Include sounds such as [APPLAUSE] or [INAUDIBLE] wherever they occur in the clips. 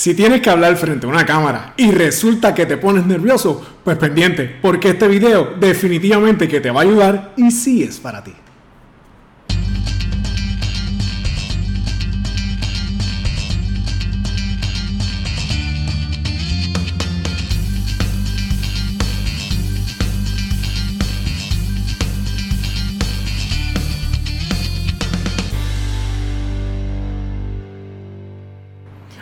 Si tienes que hablar frente a una cámara y resulta que te pones nervioso, pues pendiente, porque este video definitivamente que te va a ayudar y sí es para ti.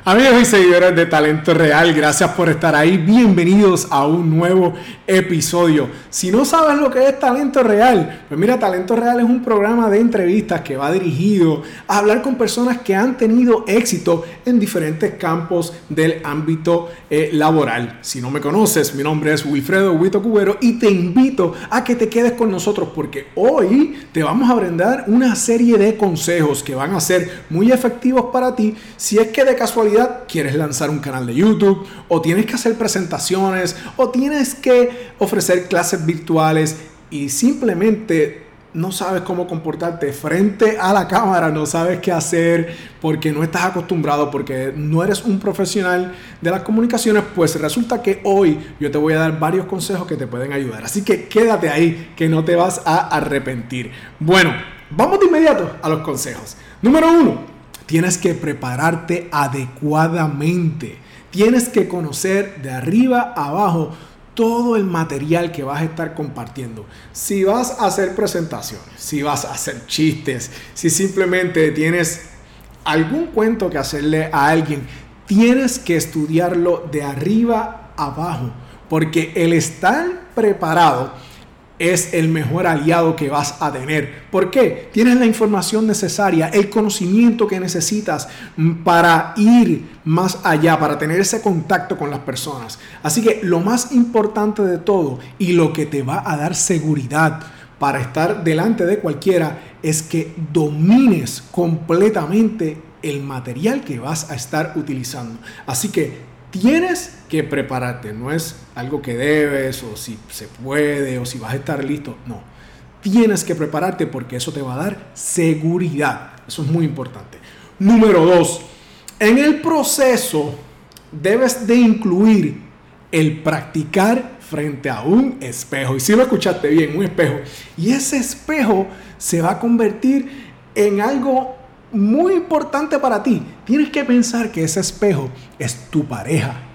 Amigos y seguidores de Talento Real, gracias por estar ahí. Bienvenidos a un nuevo episodio. Si no sabes lo que es Talento Real, pues mira, Talento Real es un programa de entrevistas que va dirigido a hablar con personas que han tenido éxito en diferentes campos del ámbito eh, laboral. Si no me conoces, mi nombre es Wilfredo Huito Cubero y te invito a que te quedes con nosotros porque hoy te vamos a brindar una serie de consejos que van a ser muy efectivos para ti si es que de casualidad quieres lanzar un canal de YouTube o tienes que hacer presentaciones o tienes que ofrecer clases virtuales y simplemente no sabes cómo comportarte frente a la cámara, no sabes qué hacer porque no estás acostumbrado, porque no eres un profesional de las comunicaciones, pues resulta que hoy yo te voy a dar varios consejos que te pueden ayudar. Así que quédate ahí, que no te vas a arrepentir. Bueno, vamos de inmediato a los consejos. Número uno, Tienes que prepararte adecuadamente. Tienes que conocer de arriba abajo todo el material que vas a estar compartiendo. Si vas a hacer presentaciones, si vas a hacer chistes, si simplemente tienes algún cuento que hacerle a alguien, tienes que estudiarlo de arriba abajo, porque el estar preparado es el mejor aliado que vas a tener. ¿Por qué? Tienes la información necesaria, el conocimiento que necesitas para ir más allá, para tener ese contacto con las personas. Así que lo más importante de todo y lo que te va a dar seguridad para estar delante de cualquiera es que domines completamente el material que vas a estar utilizando. Así que tienes que prepararte, no es algo que debes o si se puede o si vas a estar listo, no. Tienes que prepararte porque eso te va a dar seguridad. Eso es muy importante. Número dos, en el proceso debes de incluir el practicar frente a un espejo. Y si lo escuchaste bien, un espejo. Y ese espejo se va a convertir en algo muy importante para ti. Tienes que pensar que ese espejo es tu pareja,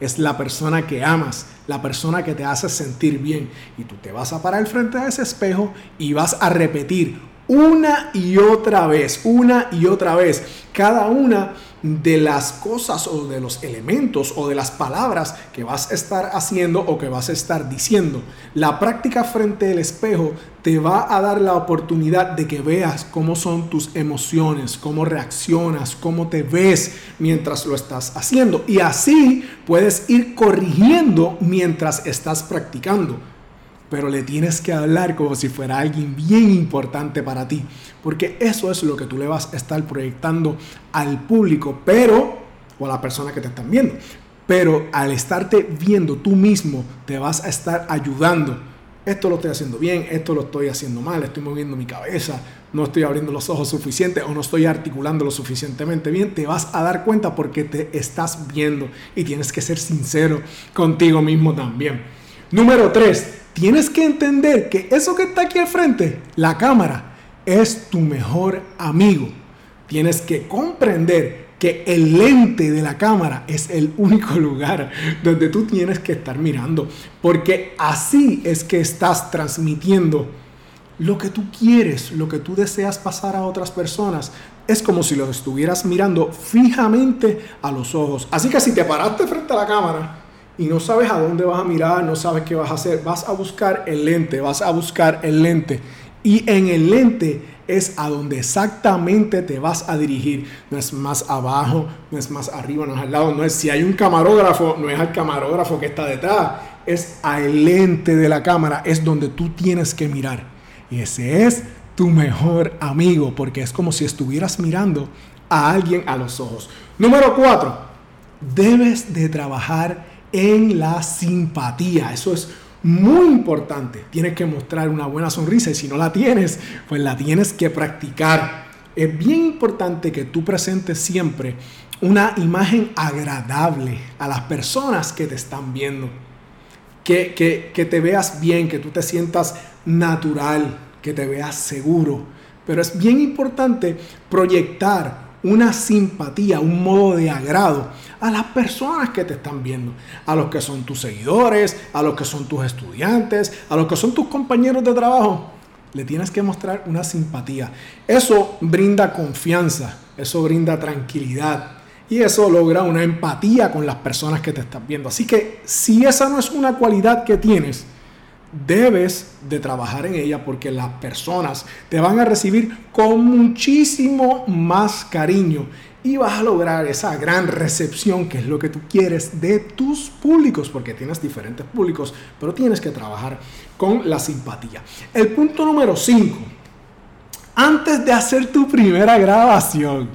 es la persona que amas, la persona que te hace sentir bien. Y tú te vas a parar frente a ese espejo y vas a repetir una y otra vez, una y otra vez, cada una de las cosas o de los elementos o de las palabras que vas a estar haciendo o que vas a estar diciendo. La práctica frente al espejo te va a dar la oportunidad de que veas cómo son tus emociones, cómo reaccionas, cómo te ves mientras lo estás haciendo. Y así puedes ir corrigiendo mientras estás practicando pero le tienes que hablar como si fuera alguien bien importante para ti, porque eso es lo que tú le vas a estar proyectando al público, pero, o a la persona que te están viendo, pero al estarte viendo tú mismo, te vas a estar ayudando. Esto lo estoy haciendo bien, esto lo estoy haciendo mal, estoy moviendo mi cabeza, no estoy abriendo los ojos suficiente o no estoy articulando lo suficientemente bien, te vas a dar cuenta porque te estás viendo y tienes que ser sincero contigo mismo también. Número 3, tienes que entender que eso que está aquí al frente, la cámara, es tu mejor amigo. Tienes que comprender que el lente de la cámara es el único [LAUGHS] lugar donde tú tienes que estar mirando, porque así es que estás transmitiendo lo que tú quieres, lo que tú deseas pasar a otras personas. Es como si lo estuvieras mirando fijamente a los ojos. Así que si te paraste frente a la cámara y no sabes a dónde vas a mirar, no sabes qué vas a hacer, vas a buscar el lente, vas a buscar el lente. Y en el lente es a donde exactamente te vas a dirigir. No es más abajo, no es más arriba, no es al lado, no es si hay un camarógrafo, no es al camarógrafo que está detrás, es al lente de la cámara, es donde tú tienes que mirar. Y ese es tu mejor amigo, porque es como si estuvieras mirando a alguien a los ojos. Número cuatro, debes de trabajar en la simpatía. Eso es muy importante. Tienes que mostrar una buena sonrisa y si no la tienes, pues la tienes que practicar. Es bien importante que tú presentes siempre una imagen agradable a las personas que te están viendo. Que, que, te veas bien, que tú te sientas natural, que te veas seguro. Pero es bien importante proyectar una simpatía, un modo de agrado a las personas que te están viendo, a los que son tus seguidores, a los que son tus estudiantes, a los que son tus compañeros de trabajo. Le tienes que mostrar una simpatía. Eso brinda confianza, eso brinda tranquilidad y eso logra una empatía con las personas que te están viendo. Así que si esa no es una cualidad que tienes, debes de trabajar en ella porque las personas te van a recibir con muchísimo más cariño y vas a lograr esa gran recepción que es lo que tú quieres de tus públicos porque tienes diferentes públicos, pero tienes que trabajar con la simpatía. El punto número 5. Antes de hacer tu primera grabación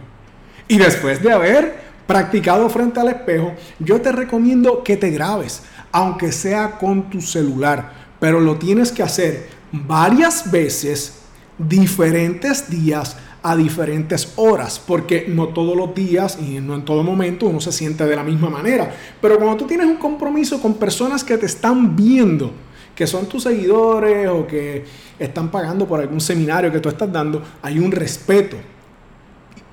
y después de haber practicado frente al espejo, yo te recomiendo que te grabes, aunque sea con tu celular pero lo tienes que hacer varias veces, diferentes días, a diferentes horas, porque no todos los días y no en todo momento uno se siente de la misma manera. Pero cuando tú tienes un compromiso con personas que te están viendo, que son tus seguidores o que están pagando por algún seminario que tú estás dando, hay un respeto.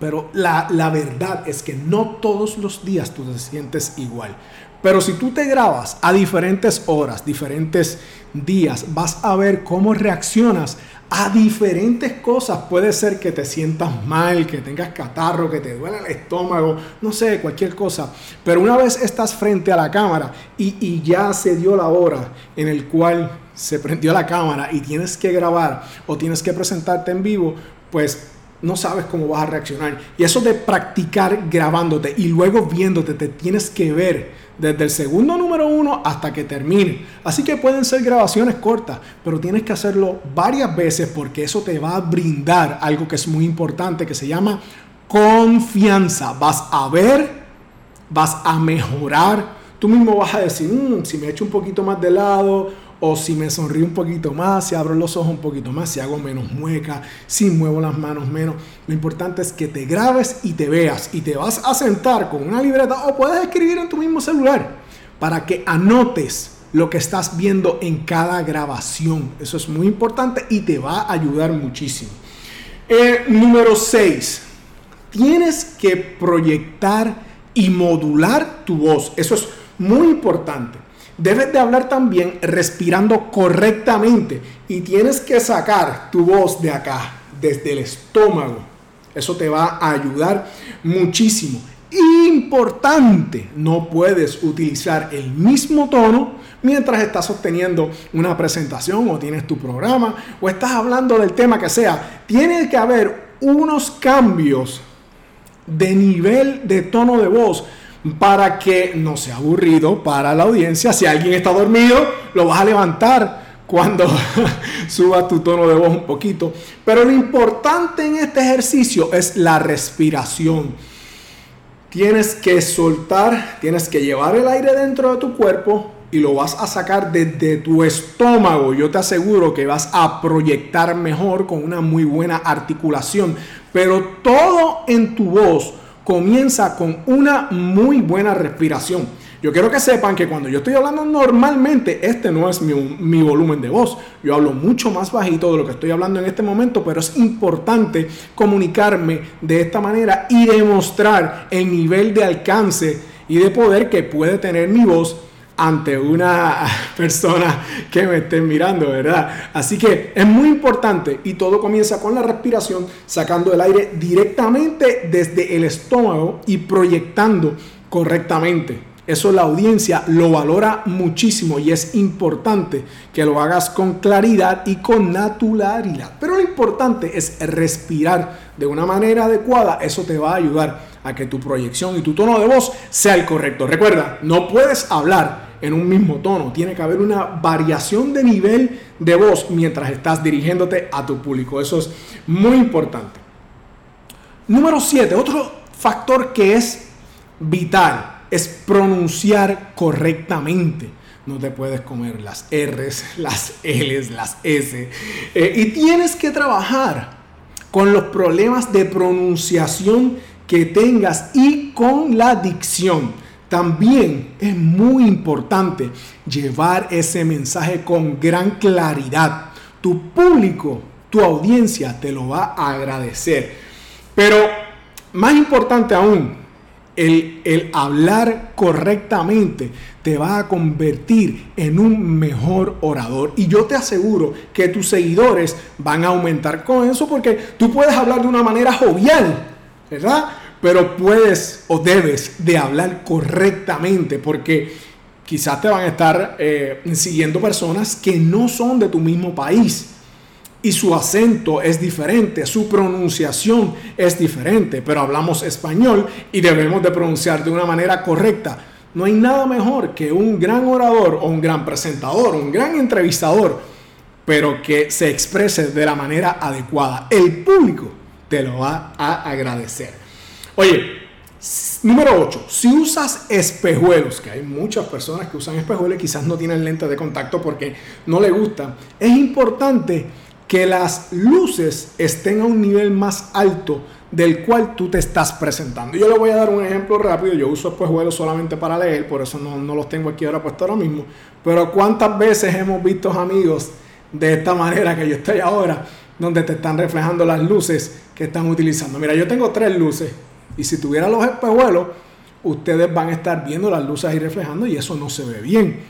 Pero la, la verdad es que no todos los días tú te sientes igual. Pero si tú te grabas a diferentes horas, diferentes días, vas a ver cómo reaccionas a diferentes cosas. Puede ser que te sientas mal, que tengas catarro, que te duele el estómago, no sé, cualquier cosa. Pero una vez estás frente a la cámara y, y ya se dio la hora en el cual se prendió la cámara y tienes que grabar o tienes que presentarte en vivo, pues no sabes cómo vas a reaccionar. Y eso de practicar grabándote y luego viéndote, te tienes que ver desde el segundo número uno hasta que termine. Así que pueden ser grabaciones cortas, pero tienes que hacerlo varias veces porque eso te va a brindar algo que es muy importante, que se llama confianza. Vas a ver, vas a mejorar. Tú mismo vas a decir, mm, si me echo un poquito más de lado o si me sonrío un poquito más, si abro los ojos un poquito más, si hago menos mueca, si muevo las manos menos. Lo importante es que te grabes y te veas y te vas a sentar con una libreta o puedes escribir en tu mismo celular para que anotes lo que estás viendo en cada grabación. Eso es muy importante y te va a ayudar muchísimo. Eh, número 6. Tienes que proyectar y modular tu voz. Eso es muy importante debes de hablar también respirando correctamente y tienes que sacar tu voz de acá, desde el estómago. Eso te va a ayudar muchísimo. Importante, no puedes utilizar el mismo tono mientras estás sosteniendo una presentación o tienes tu programa o estás hablando del tema que sea. Tiene que haber unos cambios de nivel de tono de voz para que no sea aburrido para la audiencia. Si alguien está dormido, lo vas a levantar cuando [LAUGHS] suba tu tono de voz un poquito. Pero lo importante en este ejercicio es la respiración. Tienes que soltar, tienes que llevar el aire dentro de tu cuerpo y lo vas a sacar desde tu estómago. Yo te aseguro que vas a proyectar mejor con una muy buena articulación. Pero todo en tu voz comienza con una muy buena respiración. Yo quiero que sepan que cuando yo estoy hablando normalmente, este no es mi, volumen de voz. Yo hablo mucho más bajito de lo que estoy hablando en este momento, pero es importante comunicarme de esta manera y demostrar el nivel de alcance y de poder que puede tener mi voz ante una [LAUGHS] persona que me esté mirando, ¿verdad? Así que es muy importante y todo comienza con la respiración, sacando el aire directamente desde el estómago y proyectando correctamente. Eso la audiencia lo valora muchísimo y es importante que lo hagas con claridad y con naturalidad. Pero lo importante es respirar de una manera adecuada. Eso te va a ayudar a que tu proyección y tu tono de voz sea el correcto. Recuerda, no puedes hablar en un mismo tono. Tiene que haber una variación de nivel de voz mientras estás dirigiéndote a tu público. Eso es muy importante. Número 7, otro factor que es vital es pronunciar correctamente. No te puedes comer las R's, [LAUGHS] las L's, las S. Eh, y tienes que trabajar con los problemas de pronunciación que tengas y con la dicción. También es muy importante llevar ese mensaje con gran claridad. Tu público, tu audiencia te lo va a agradecer. Pero más importante aún, el, el, hablar correctamente te va a convertir en un mejor orador. Y yo te aseguro que tus seguidores van a aumentar con eso porque tú puedes hablar de una manera jovial, ¿verdad? Pero puedes o debes de hablar correctamente porque quizás te van a estar eh, siguiendo personas que no son de tu mismo país y su acento es diferente, su pronunciación es diferente, pero hablamos español y debemos de pronunciar de una manera correcta. No hay nada mejor que un gran orador o un gran presentador, un gran entrevistador, pero que se exprese de la manera adecuada. El público te lo va a agradecer. Oye, número 8, si usas espejuelos, que hay muchas personas que usan espejuelos y quizás no tienen lentes de contacto porque no le gustan, es importante que las luces estén a un nivel más alto del cual tú te estás presentando. Yo le voy a dar un ejemplo rápido. Yo uso espejuelos solamente para leer, por eso no, no los tengo aquí ahora puesto ahora mismo. Pero ¿cuántas veces hemos visto amigos de esta manera que yo estoy ahora, donde te están reflejando las luces que están utilizando? Mira, yo tengo tres luces y si tuviera los espejuelos, ustedes van a estar viendo las luces ahí reflejando y eso no se ve bien.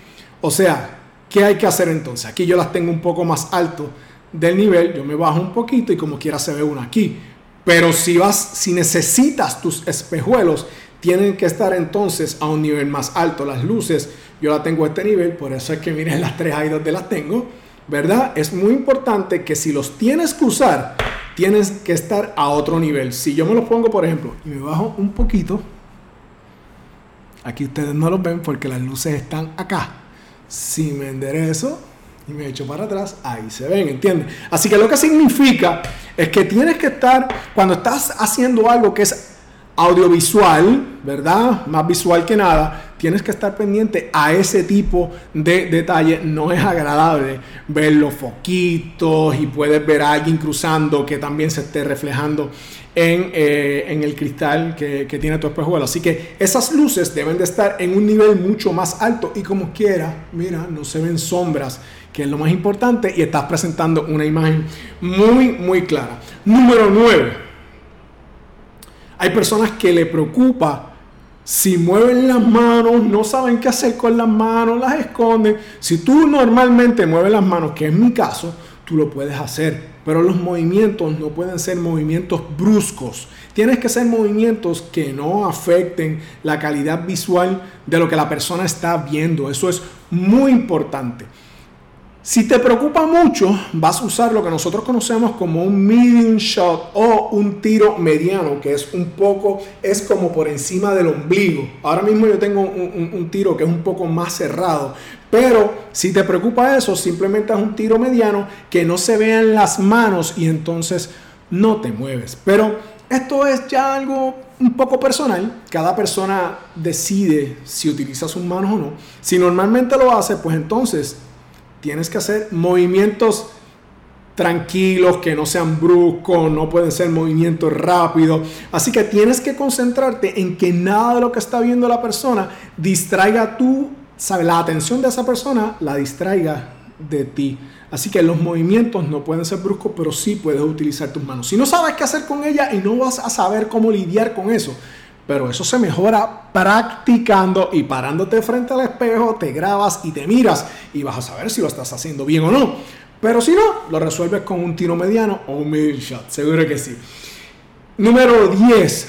O sea, ¿qué hay que hacer entonces? Aquí yo las tengo un poco más alto del nivel, yo me bajo un poquito y como quiera se ve una aquí. Pero si vas, si necesitas tus espejuelos, tienen que estar entonces a un nivel más alto. Las luces, yo la tengo a este nivel, por eso es que miren las tres ahí donde las tengo, ¿verdad? Es muy importante que si los tienes que usar, tienes que estar a otro nivel. Si yo me los pongo, por ejemplo, y me bajo un poquito, aquí ustedes no los ven porque las luces están acá. Si me enderezo, y me echo para atrás, ahí se ven, ¿entiendes? Así que lo que significa es que tienes que estar, cuando estás haciendo algo que es audiovisual, ¿verdad? Más visual que nada, tienes que estar pendiente a ese tipo de detalle. No es agradable ver los foquitos y puedes ver a alguien cruzando que también se esté reflejando en, eh, en el cristal que, que, tiene tu espejuelo. Así que esas luces deben de estar en un nivel mucho más alto y como quiera, mira, no se ven sombras que es lo más importante, y estás presentando una imagen muy, muy clara. Número 9. Hay personas que le preocupa si mueven las manos, no saben qué hacer con las manos, las esconden. Si tú normalmente mueves las manos, que es mi caso, tú lo puedes hacer. Pero los movimientos no pueden ser movimientos bruscos. Tienes que ser movimientos que no afecten la calidad visual de lo que la persona está viendo. Eso es muy importante. Si te preocupa mucho, vas a usar lo que nosotros conocemos como un medium shot o un tiro mediano, que es un poco, es como por encima del ombligo. Ahora mismo yo tengo un, tiro que es un poco más cerrado, pero si te preocupa eso, simplemente es un tiro mediano que no se vean las manos y entonces no te mueves. Pero esto es ya algo un poco personal. Cada persona decide si utiliza sus manos o no. Si normalmente lo hace, pues entonces tienes que hacer movimientos tranquilos, que no sean bruscos, no pueden ser movimientos rápidos. Así que tienes que concentrarte en que nada de lo que está viendo la persona distraiga tú, sabe, la atención de esa persona la distraiga de ti. Así que los movimientos no pueden ser bruscos, pero sí puedes utilizar tus manos. Si no sabes qué hacer con ella y no vas a saber cómo lidiar con eso, pero eso se mejora practicando y parándote frente al espejo, te grabas y te miras y vas a saber si lo estás haciendo bien o no. Pero si no, lo resuelves con un tiro mediano o un middle shot, seguro que sí. Número 10.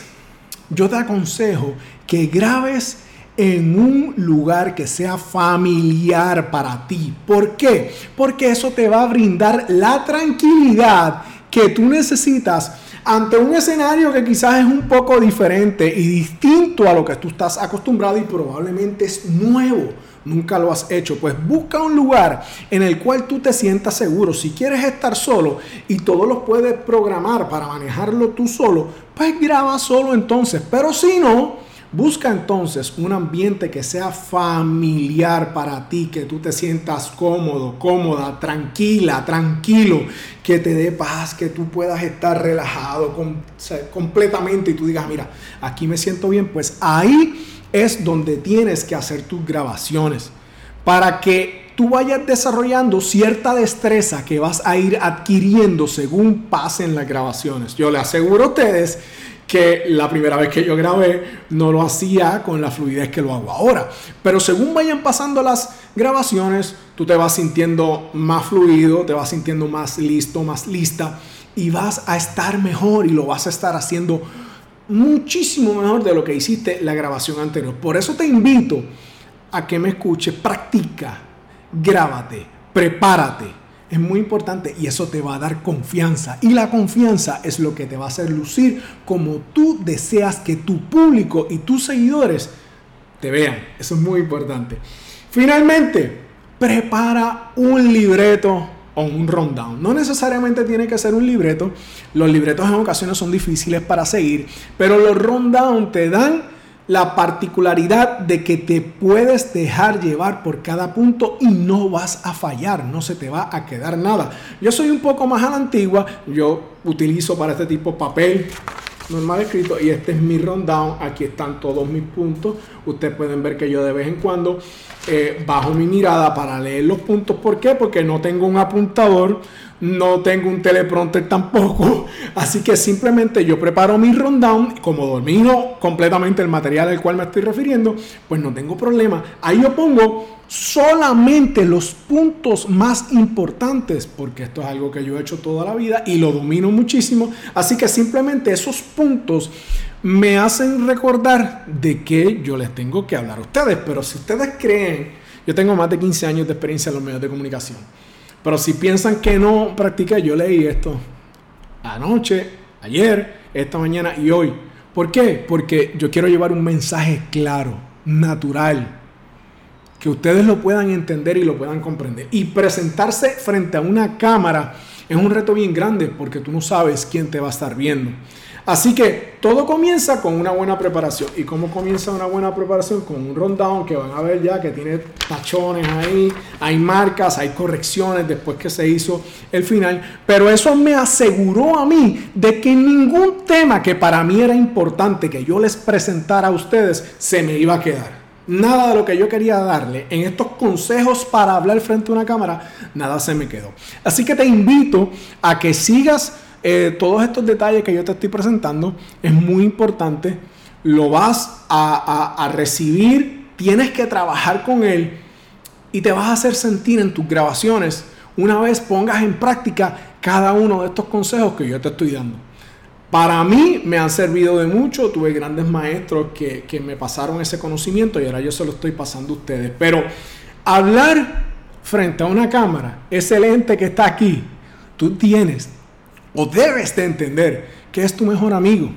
Yo te aconsejo que grabes en un lugar que sea familiar para ti. ¿Por qué? Porque eso te va a brindar la tranquilidad que tú necesitas ante un escenario que quizás es un poco diferente y distinto a lo que tú estás acostumbrado y probablemente es nuevo, nunca lo has hecho, pues busca un lugar en el cual tú te sientas seguro. Si quieres estar solo y todo lo puedes programar para manejarlo tú solo, pues graba solo entonces. Pero si no, Busca entonces un ambiente que sea familiar para ti, que tú te sientas cómodo, cómoda, tranquila, tranquilo, que te dé paz, que tú puedas estar relajado completamente y tú digas, mira, aquí me siento bien. Pues ahí es donde tienes que hacer tus grabaciones para que tú vayas desarrollando cierta destreza que vas a ir adquiriendo según pasen las grabaciones. Yo le aseguro a ustedes que la primera vez que yo grabé no lo hacía con la fluidez que lo hago ahora. Pero según vayan pasando las grabaciones, tú te vas sintiendo más fluido, te vas sintiendo más listo, más lista y vas a estar mejor y lo vas a estar haciendo muchísimo mejor de lo que hiciste la grabación anterior. Por eso te invito a que me escuches, practica, grábate, prepárate es muy importante y eso te va a dar confianza. Y la confianza es lo que te va a hacer lucir como tú deseas que tu público y tus seguidores te vean. Eso es muy importante. Finalmente, prepara un libreto o un rundown. No necesariamente tiene que ser un libreto. Los libretos en ocasiones son difíciles para seguir, pero los rundown te dan la particularidad de que te puedes dejar llevar por cada punto y no vas a fallar, no se te va a quedar nada. Yo soy un poco más a la antigua, yo utilizo para este tipo papel normal escrito y este es mi rundown, aquí están todos mis puntos, ustedes pueden ver que yo de vez en cuando eh, bajo mi mirada para leer los puntos, ¿por qué? Porque no tengo un apuntador, no tengo un teleprompter tampoco, [LAUGHS] así que simplemente yo preparo mi rundown, como domino completamente el material al cual me estoy refiriendo, pues no tengo problema. Ahí yo pongo solamente los puntos más importantes, porque esto es algo que yo he hecho toda la vida y lo domino muchísimo, así que simplemente esos puntos me hacen recordar de que yo les tengo que hablar a ustedes, pero si ustedes creen, yo tengo más de 15 años de experiencia en los medios de comunicación, pero si piensan que no practiqué, yo leí esto anoche, ayer, esta mañana y hoy. ¿Por qué? Porque yo quiero llevar un mensaje claro, natural, que ustedes lo puedan entender y lo puedan comprender. Y presentarse frente a una cámara es un reto bien grande porque tú no sabes quién te va a estar viendo. Así que todo comienza con una buena preparación. ¿Y cómo comienza una buena preparación? Con un rundown que van a ver ya que tiene tachones ahí, hay marcas, hay correcciones después que se hizo el final. Pero eso me aseguró a mí de que ningún tema que para mí era importante que yo les presentara a ustedes se me iba a quedar. Nada de lo que yo quería darle en estos consejos para hablar frente a una cámara, nada se me quedó. Así que te invito a que sigas eh, todos estos detalles que yo te estoy presentando es muy importante. Lo vas a, recibir, tienes que trabajar con él y te vas a hacer sentir en tus grabaciones una vez pongas en práctica cada uno de estos consejos que yo te estoy dando. Para mí me han servido de mucho, tuve grandes maestros que, que, me pasaron ese conocimiento y ahora yo se lo estoy pasando a ustedes. Pero hablar frente a una cámara, ese lente que está aquí, tú tienes o debes de entender que es tu mejor amigo.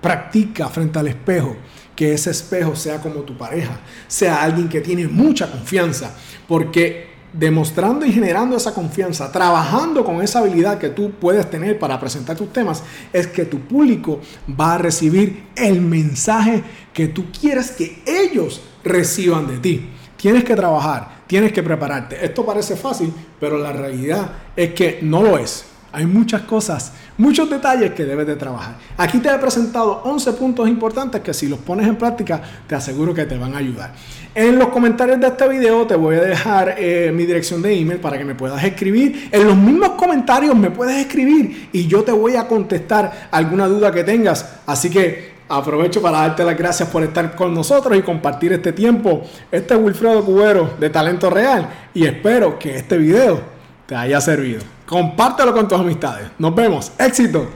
Practica frente al espejo, que ese espejo sea como tu pareja, sea alguien que tiene mucha confianza, porque demostrando y generando esa confianza, trabajando con esa habilidad que tú puedes tener para presentar tus temas, es que tu público va a recibir el mensaje que tú quieres que ellos reciban de ti. Tienes que trabajar, tienes que prepararte. Esto parece fácil, pero la realidad es que no lo es. Hay muchas cosas, muchos detalles que debes de trabajar. Aquí te he presentado 11 puntos importantes que si los pones en práctica te aseguro que te van a ayudar. En los comentarios de este video te voy a dejar eh, mi dirección de email para que me puedas escribir. En los mismos comentarios me puedes escribir y yo te voy a contestar alguna duda que tengas. Así que aprovecho para darte las gracias por estar con nosotros y compartir este tiempo. Este es Wilfredo Cubero de Talento Real y espero que este video te haya servido. Compártelo con tus amistades. Nos vemos. Éxito.